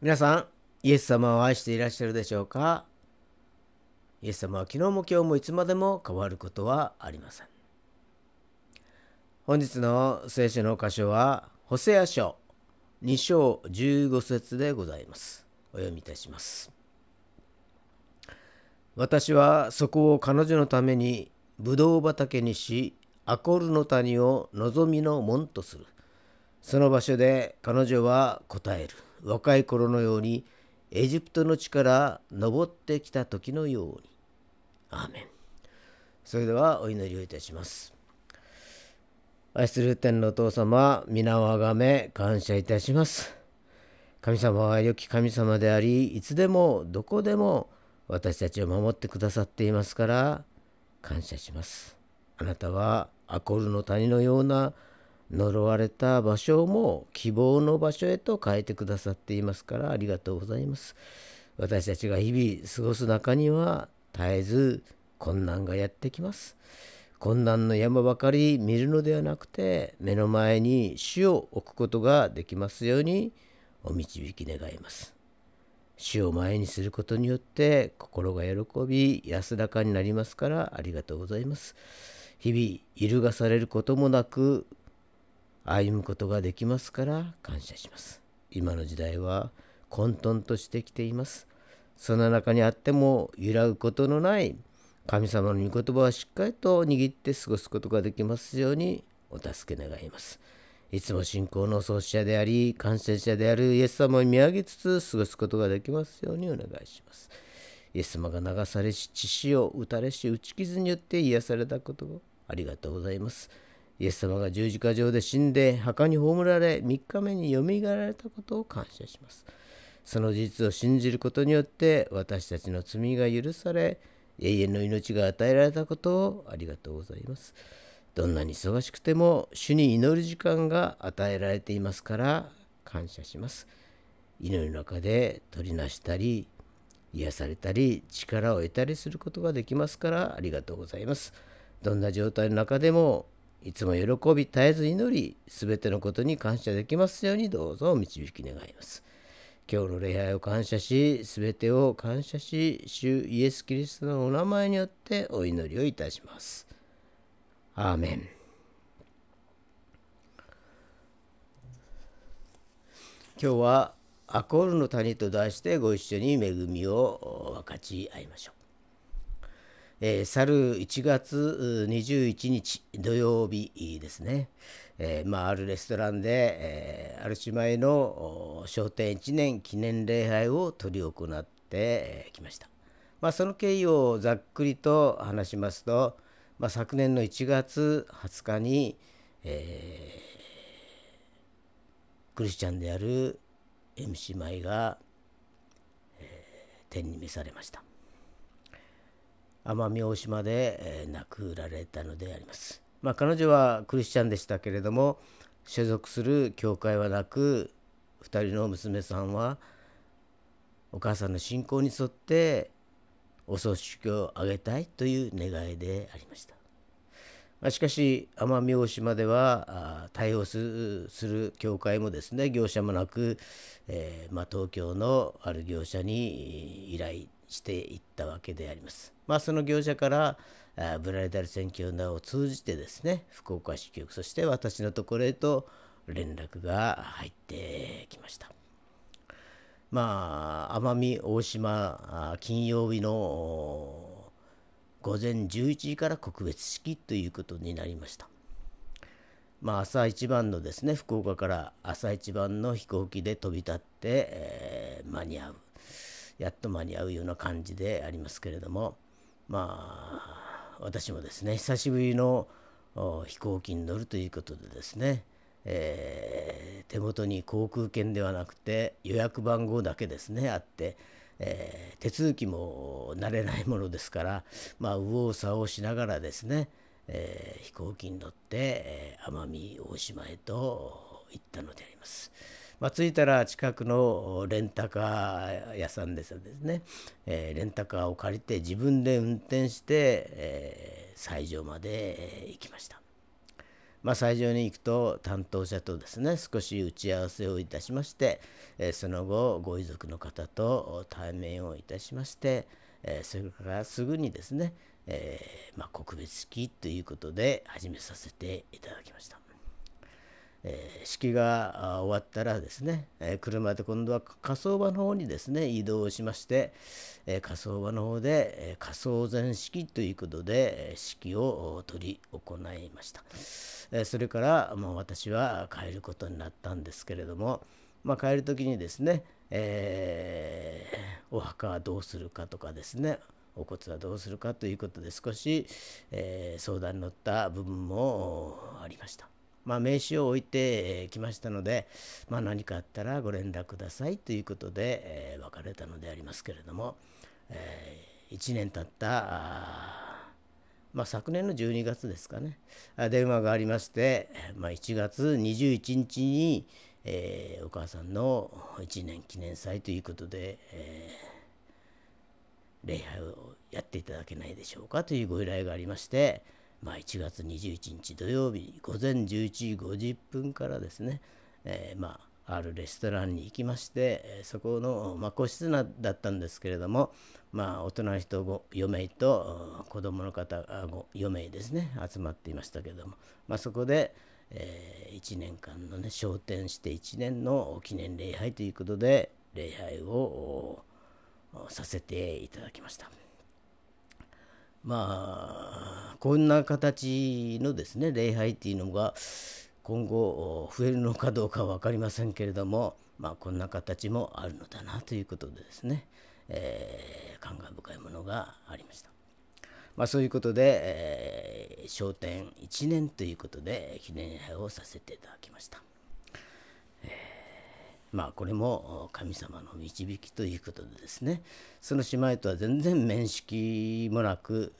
皆さん、イエス様を愛していらっしゃるでしょうか？イエス様は昨日も今日もいつまでも変わることはありません。本日の聖書の箇所は、ホセア書2章15節でございます。お読みいたします。私はそこを彼女のためにブドウ畑にし、アコルの谷を望みの門とする。その場所で彼女は答える。若い頃のようにエジプトの地から登ってきた時のように。アーメン。それではお祈りをいたします。愛する天のお父様、皆をあがめ感謝いたします。神様は良き神様であり、いつでもどこでも私たちを守ってくださっていますから感謝します。あなたはアコルの谷のような呪われた場所も希望の場所へと変えてくださっていますからありがとうございます。私たちが日々過ごす中には絶えず困難がやってきます。困難の山ばかり見るのではなくて目の前に死を置くことができますようにお導き願います。死を前にすることによって心が喜び安らかになりますからありがとうございます。日々揺るがされることもなく歩むことができますから感謝します。今の時代は混沌としてきています。その中にあっても揺らぐことのない神様の御言葉をしっかりと握って過ごすことができますようにお助け願います。いつも信仰の創始者であり感染者であるイエス様を見上げつつ過ごすことができますようにお願いします。イエス様が流されし血潮を打たれし打ち傷によって癒されたことをありがとうございます。イエス様が十字架上で死んで墓に葬られ3日目によみがえられたことを感謝します。その事実を信じることによって私たちの罪が許され永遠の命が与えられたことをありがとうございます。どんなに忙しくても主に祈る時間が与えられていますから感謝します。祈りの中で取りなしたり癒されたり力を得たりすることができますからありがとうございます。どんな状態の中でもいつも喜び絶えず祈り、すべてのことに感謝できますようにどうぞ導き願います。今日の礼拝を感謝し、すべてを感謝し、主イエス・キリストのお名前によってお祈りをいたします。アーメン。今日はアコールの谷と題してご一緒に恵みを分かち合いましょう。えー、去る1月21日土曜日ですね、えー、まあ、あるレストランで、えー、ある姉妹の商店1年記念礼拝を執り行ってきました。まあ、その経緯をざっくりと話しますと、まあ、昨年の1月20日に、えー、クリスチャンである M 姉妹が、えー、天に召されました。奄美大島で、えー、亡くられたのであります。まあ、彼女はクリスチャンでしたけれども所属する教会はなく2人の娘さんはお母さんの信仰に沿ってお葬式をあげたいという願いでありました。ま、しかし奄美大島では対応する教会もですね業者もなく、えー、まあ、東京のある業者に依頼していったわけであります。まあ、その業者からブライダル選挙ナを通じてですね福岡支局そして私のところへと連絡が入ってきました。まあ奄美大島金曜日の午前11時から告別式ということになりました。まあ、朝一番のですね福岡から朝一番の飛行機で飛び立って、えー、間に合うやっと間に合うような感じでありますけれどもまあ私もですね久しぶりの飛行機に乗るということでですね、えー、手元に航空券ではなくて予約番号だけですねあって、えー、手続きも慣れないものですからまあ右往左往しながらですね、えー、飛行機に乗って、え奄美大島へと行ったのであります。まあ、着いたら近くのレンタカー屋さんですね、えー、レンタカーを借りて自分で運転して、えー、斎場まで行きました。まあ、斎場に行くと担当者とですね少し打ち合わせをいたしまして、えその後ご遺族の方と対面をいたしまして、えそれからすぐにですね、えまあ、告別式ということで始めさせていただきました。えー、式が終わったらですね、えー、車で今度は火葬場の方にですね移動しまして、えー、火葬場の方で、え火葬前式ということで、え式を執り行いました、えそれから、まあ、私は帰ることになったんですけれども、まあ、帰る時にですね、えお墓はどうするかとかですねお骨はどうするかということで少し、え相談に乗った部分もありました。まあ、名刺を置いてきましたので、まあ、何かあったらご連絡くださいということで、えー、別れたのでありますけれども、えー、1年経ったまあ、昨年の12月ですかね。電話がありまして、まあ、1月21日に、えー、お母さんの1年記念祭ということで、えー、礼拝をやっていただけないでしょうかというご依頼がありまして、まあ、1月21日土曜日午前11時50分からですね、えー、まあ、あるレストランに行きまして、そこの、まあ、個室だったんですけれども、まあ、大人の人4名と子供の方4名ですね集まっていましたけれども、まあ、そこで、えー、1年間のね昇天して1年の記念礼拝ということで礼拝をさせていただきました。まあこんな形のですね礼拝っていうのが今後増えるのかどうか分かりませんけれども、まあ、こんな形もあるのだなということでですね、えー、感慨深いものがありました。まあ、そういうことで、えー、商店1年ということで記念礼拝をさせていただきました。まあこれも神様の導きということでですね。その姉妹とは全然面識もなく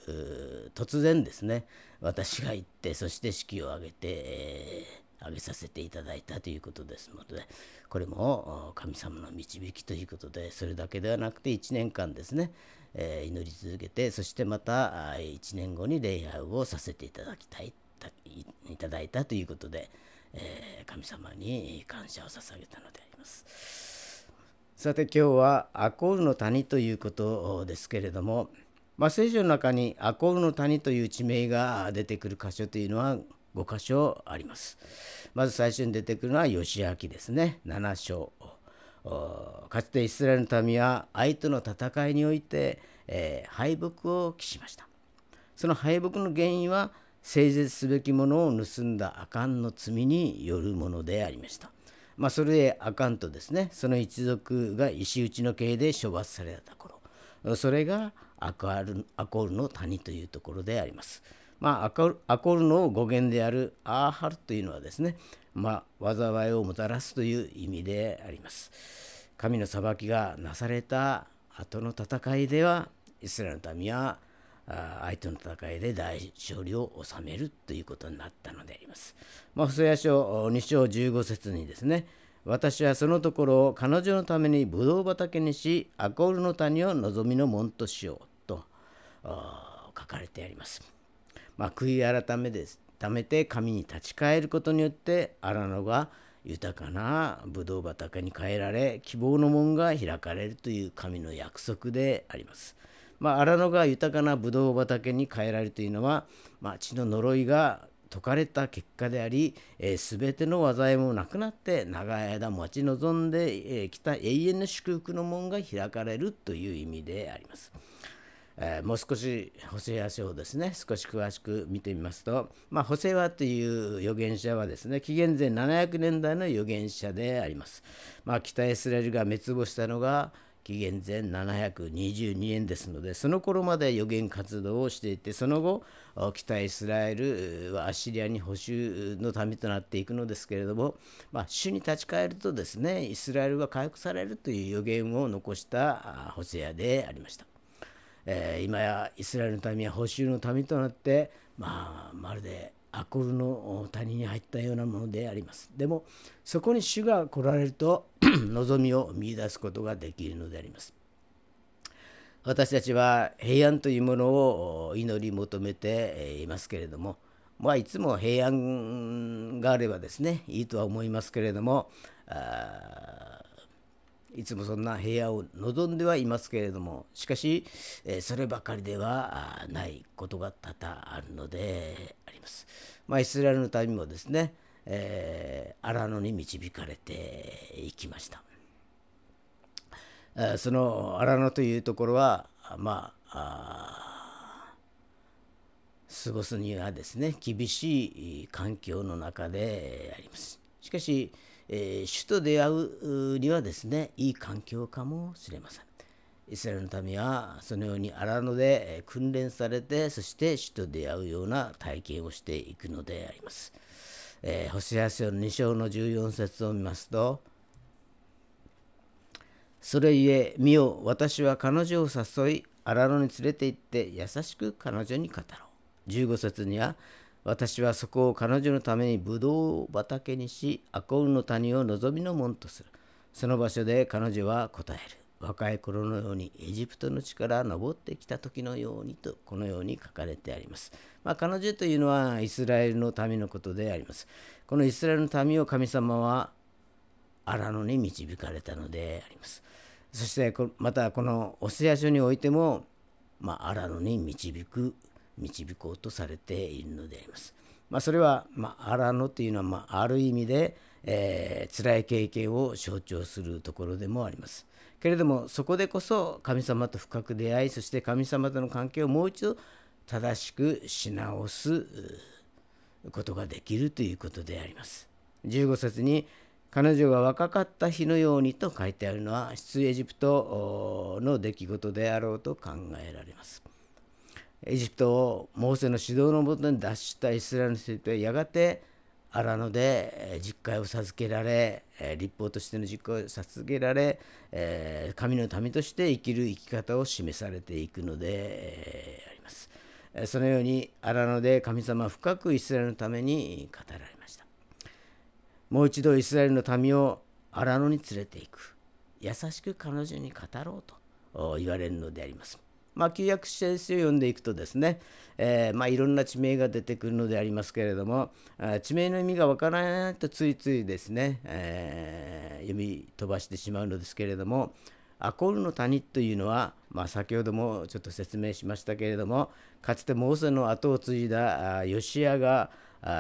突然ですね。私が行ってそして式を挙げて、え、挙げさせていただいたということですので。これも神様の導きということでそれだけではなくて1年間ですね、えー、祈り続けてそしてまた1年後に礼拝をさせていただきたいいただいたということで、えー、神様に感謝を捧げたのでます。さて今日はアコールの谷ということですけれども、まあ、聖書の中にアコールの谷という地名が出てくる箇所というのは5箇所あります。まず最初に出てくるのは義明ですね。7章。かつてイスラエルの民は相手の戦いにおいて、えー、敗北を期しました。その敗北の原因は誠実すべきものを盗んだ赤んの罪によるものでありました。まあ、それであかんとですねその一族が石打ちの刑で処罰された頃それがアコールアコールの谷というところであります。まあ、アコールの語源であるアーハルというのはですね、まあ、災いをもたらすという意味であります。神の裁きがなされた後の戦いではイスラエルの民は相手の戦いで大勝利を収めるということになったのであります。まあ、細谷書2章15節にですね、私はそのところを彼女のためにブドウ畑にし、アコールの谷を望みの門としようと書かれてあります。まあ、悔い改めです。ためて神に立ち返ることによって荒野が豊かなブドウ畑に変えられ希望の門が開かれるという神の約束であります。まあ、荒野が豊かなブドウ畑に変えられるというのは、まあ、地の呪いが解かれた結果であり、えー、全ての災いもなくなって長い間待ち望んでき、た永遠の祝福の門が開かれるという意味であります。えー、もう少しホセア書をですね少し詳しく見てみますと、まあ、ホセアという預言者はですね紀元前700年代の預言者であります。まあ、北イスラエルが滅亡したのが紀元前722年ですのでその頃まで予言活動をしていてその後北イスラエルはアッシリアに捕囚の民となっていくのですけれども、まあ、主に立ち返るとですねイスラエルが回復されるという予言を残したホセアでありました。えー、今やイスラエルの民は捕囚の民となって、まあ、まるでアコルの谷に入ったようなものであります。でもそこに主が来られると 望みを見いだすことができるのであります。私たちは平安というものを祈り求めていますけれどもまあ、いつも平安があればですねいいとは思いますけれどもいつもそんな平安を望んではいますけれどもしかし、えそればかりではないことが多々あるのであります。まあ、イスラエルの民もですね、えー、荒野に導かれていきました。その荒野というところはまあ過ごすにはですね厳しい環境の中であります。しかし、えー、主と出会うにはですねいい環境かもしれません。イスラエルの民はそのように荒野で訓練されてそして主と出会うような体験をしていくのであります。えー、ホセア書の2章の14節を見ますとそれゆえ見よ私は彼女を誘い荒野に連れて行って優しく彼女に語ろう15節には私はそこを彼女のためにブドウ畑にしアコールの谷を望みの門とするその場所で彼女は答える若い頃のようにエジプトの地から登ってきた時のようにとこのように書かれてあります。まあ、彼女というのはイスラエルの民のことであります。このイスラエルの民を神様は荒野に導かれたのであります。そしてまたこのオセア書においても、まあ、荒野に導く導こうとされているのであります。まあ、それは、まあ、荒野というのは、まあ、ある意味で、えー、辛い経験を象徴するところでもあります。けれどもそこでこそ神様と深く出会いそして神様との関係をもう一度正しくし直すことができるということであります。15節に彼女が若かった日のようにと書いてあるのは出エジプトの出来事であろうと考えられます。エジプトをモーセの指導のもとに脱したイスラエルの人々はやがて荒野で実会を授けられ立法としての実会を授けられ神の民として生きる生き方を示されていくのであります。そのように荒野で神様は深くイスラエルのために語られました。もう一度イスラエルの民を荒野に連れていく。優しく彼女に語ろうと言われるのであります。まあ、旧約聖書を読んでいくとですね、えー、まあ、いろんな地名が出てくるのでありますけれども、地名の意味がわからないとついついですね、えー、読み飛ばしてしまうのですけれども、アコールの谷というのは、まあ、先ほどもちょっと説明しましたけれども、かつてモーセの後を継いだヨシアが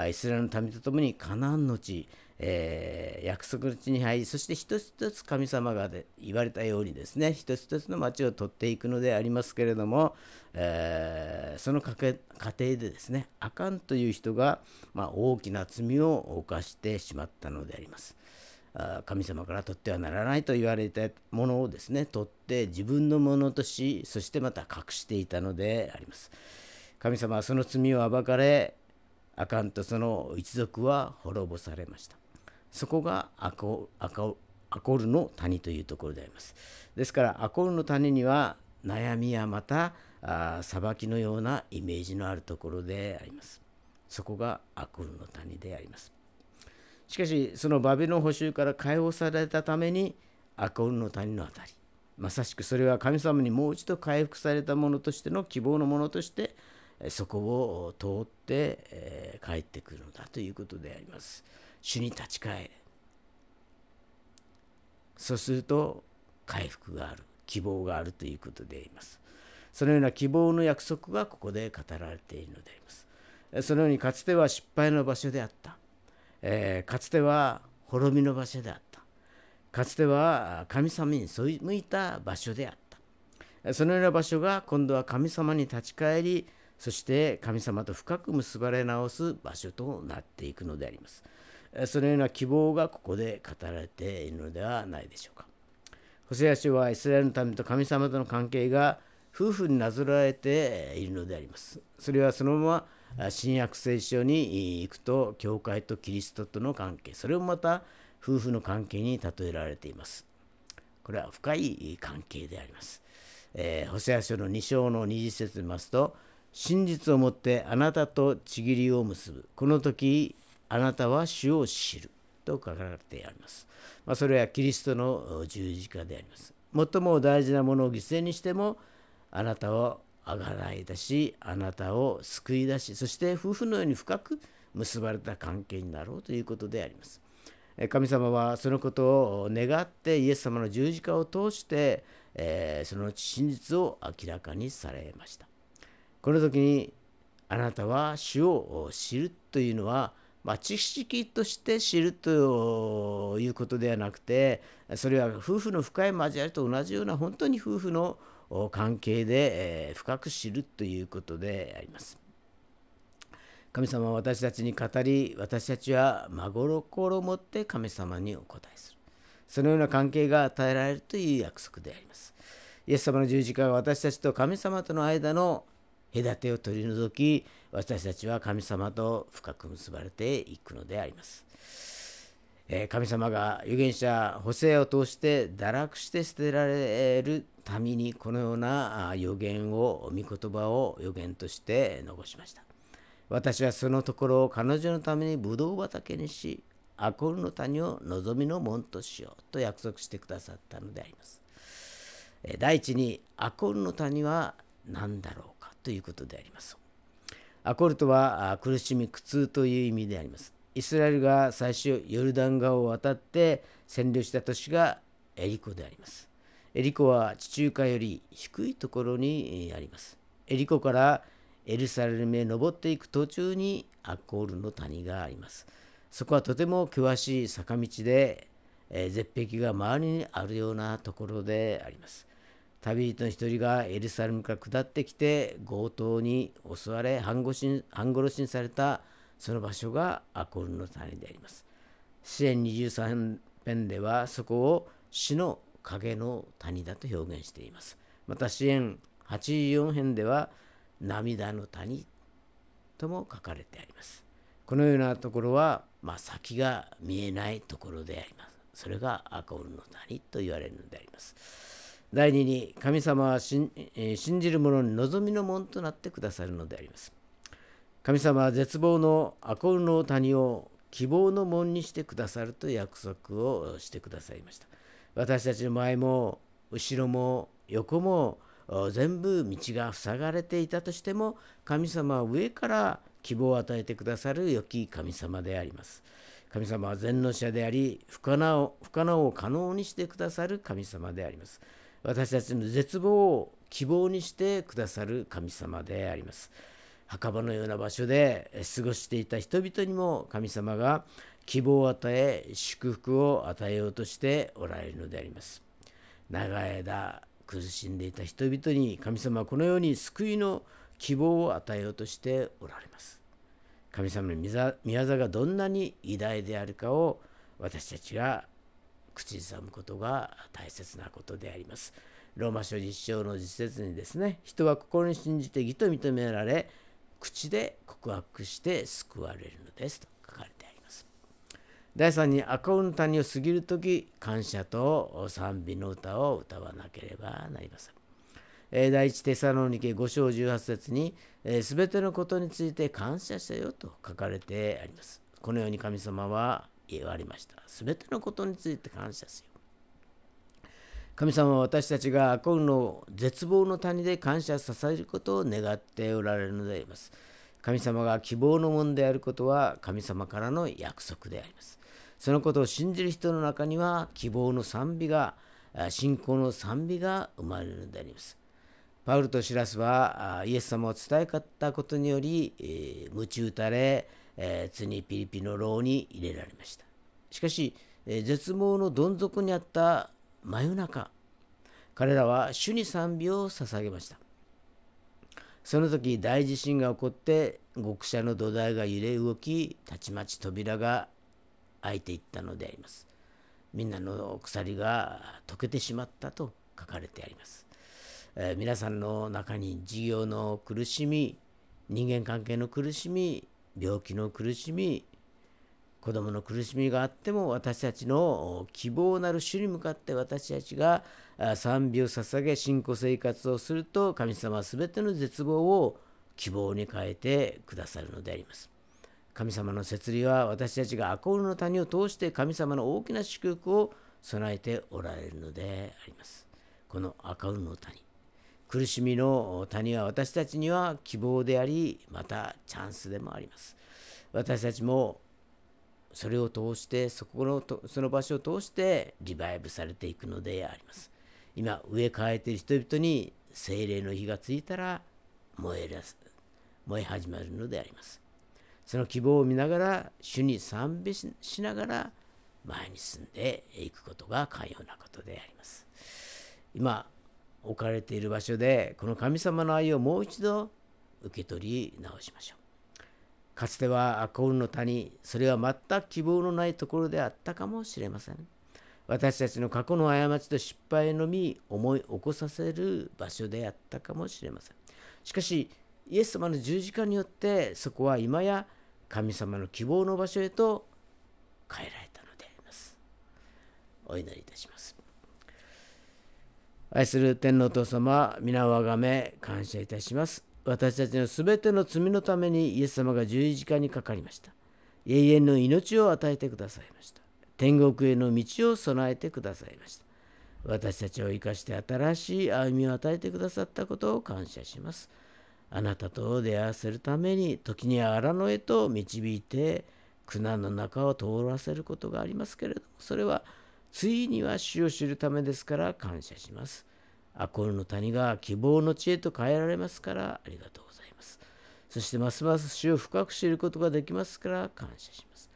イスラエルの民と共にカナンの地、えー、約束の地に入りそして一つ一つ神様がで言われたようにですね一つ一つの町を取っていくのでありますけれども、えー、その過程でですねアカンという人が、まあ、大きな罪を犯してしまったのであります。神様から取ってはならないと言われたものをですね取って自分のものとしそしてまた隠していたのであります。神様はその罪を暴かれアカンとその一族は滅ぼされました。そこがアコアコアコルの谷というところであります。ですからアコルの谷には悩みやまた裁きのようなイメージのあるところであります。そこがアコルの谷であります。しかしそのバビロン捕囚から解放されたためにアコルの谷のあたりまさしくそれは神様にもう一度回復されたものとしての希望のものとしてそこを通って、帰ってくるのだということであります。主に立ち返れそうすると回復がある。希望があるということであります。そのような希望の約束がここで語られているのであります。そのようにかつては失敗の場所であった、えー、かつては滅びの場所であった。かつては神様に背いた場所であった。そのような場所が今度は神様に立ち返りそして神様と深く結ばれ直す場所となっていくのであります。そのような希望がここで語られているのではないでしょうか。ホセア書はイスラエルの民と神様との関係が夫婦になぞらえているのであります。それはそのまま新約聖書に行くと教会とキリストとの関係それもまた夫婦の関係に例えられています。これは深い関係であります。えー、ホセア書の2章の20節を見ますと真実をもってあなたとちぎりを結ぶこの時あなたは主を知ると書かれてあります。まあ、それはキリストの十字架であります。最も大事なものを犠牲にしてもあなたをあがない出しあなたを救い出しそして夫婦のように深く結ばれた関係になろうということであります。神様はそのことを願ってイエス様の十字架を通して、えー、その真実を明らかにされました。この時にあなたは主を知るというのは、まあ、知識として知るということではなくてそれは夫婦の深い交わりと同じような本当に夫婦の関係で、深く知るということであります。神様は私たちに語り私たちは真心を持って神様にお答えするそのような関係が与えられるという約束でありますイエス様の十字架は私たちと神様との間の隔てを取り除き私たちは神様と深く結ばれていくのであります。え神様が預言者ホセアを通して堕落して捨てられるためにこのような予言を御言葉を予言として残しました。私はそのところを彼女のためにブドウ畑にしアコルの谷を望みの門としようと約束してくださったのであります。第一にアコルの谷は何だろうかということであります。アコルトは苦しみ苦痛という意味であります。イスラエルが最初ヨルダン川を渡って占領した都市がエリコであります。エリコは地中海より低いところにあります。エリコからエルサレムへ登っていく途中にアコールの谷があります。そこはとても険しい坂道で、え、絶壁が周りにあるようなところであります。旅人の一人がエルサレムから下ってきて強盗に襲われ半殺しにされたその場所がアコルの谷であります。支援23編ではそこを死の影の谷だと表現しています。また支援84編では涙の谷とも書かれてあります。このようなところは、まあ、先が見えないところであります。それがアコールの谷と言われるのであります。第二に神様は信じる者に望みの門となってくださるのであります。神様は絶望のアコールの谷を希望の門にしてくださると約束をしてくださいました。私たちの前も後ろも横も全部道が塞がれていたとしても神様は上から希望を与えてくださる良き神様であります。神様は全能者であり不可能を可能にしてくださる神様であります。私たちの絶望を希望にしてくださる神様であります。墓場のような場所で過ごしていた人々にも神様が希望を与え祝福を与えようとしておられるのであります。長い間苦しんでいた人々に神様はこのように救いの希望を与えようとしておられます。神様の御業がどんなに偉大であるかを私たちが口ずさむことが大切なことであります。ローマ書実章の実説にですね、人は心に信じて義と認められ、口で告白して救われるのですと書かれてあります。第3に赤尾の谷を過ぎるとき、感謝と賛美の歌を歌わなければなりません。第一テサロニケ5章18節に、すべてのことについて感謝せよと書かれてあります。このように神様は言われました。すべてのことについて感謝せよ。神様は私たちがアコルの絶望の谷で感謝させることを願っておられるのであります。神様が希望のものであることは神様からの約束であります。そのことを信じる人の中には希望の賛美が、信仰の賛美が生まれるのであります。パウルとシラスはイエス様を伝えたことにより、えー、鞭打たれ、えー、次にピリピの牢に入れられました。しかし、えー、絶望のどん底にあった真夜中、彼らは主に賛美を捧げました。その時大地震が起こって極者の土台が揺れ動きたちまち扉が開いていったのであります。みんなの鎖が溶けてしまったと書かれてあります。えー、皆さんの中に事業の苦しみ人間関係の苦しみ病気の苦しみ子供の苦しみがあっても私たちの希望なる主に向かって私たちが賛美を捧げ信仰生活をすると神様は全ての絶望を希望に変えてくださるのであります。神様の摂理は私たちがアコールの谷を通して神様の大きな祝福を備えておられるのであります。このアカウルの谷。苦しみの谷は私たちには希望でありまたチャンスでもあります。私たちもそれを通してそこのとその場所を通してリバイブされていくのであります。今植え替えている人々に精霊の火がついたら燃えす燃え始まるのであります。その希望を見ながら主に賛美しながら前に進んでいくことが寛容なことであります。今置かれている場所でこの神様の愛をもう一度受け取り直しましょう。かつてはアコールの谷それは全く希望のないところであったかもしれません。私たちの過去の過ちと失敗のみ思い起こさせる場所であったかもしれません。しかしイエス様の十字架によってそこは今や神様の希望の場所へと変えられたのであります。お祈りいたします。愛する天皇お父様、皆をあがめ感謝いたします。私たちのすべての罪のためにイエス様が十字架にかかりました。永遠の命を与えてくださいました。天国への道を備えてくださいました。私たちを生かして新しい歩みを与えてくださったことを感謝します。あなたと出会わせるために時に荒野へと導いて苦難の中を通らせることがありますけれどもそれはついには死を知るためですから感謝します。アコールの谷が希望の知恵と変えられますからありがとうございます。そしてますます死を深く知ることができますから感謝します。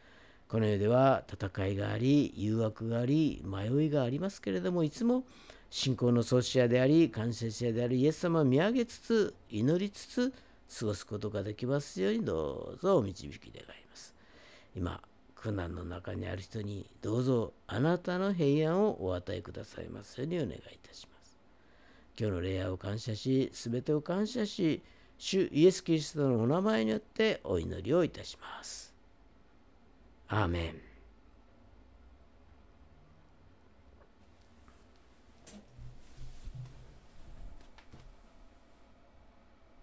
この世では戦いがあり、誘惑があり、迷いがありますけれども、いつも信仰の創始者であり、感謝者であるイエス様を見上げつつ、祈りつつ、過ごすことができますようにどうぞお導き願います。今、苦難の中にある人にどうぞあなたの平安をお与えくださいますようにお願いいたします。今日の礼拝を感謝し、すべてを感謝し、主イエス・キリストのお名前によってお祈りをいたします。アーメン。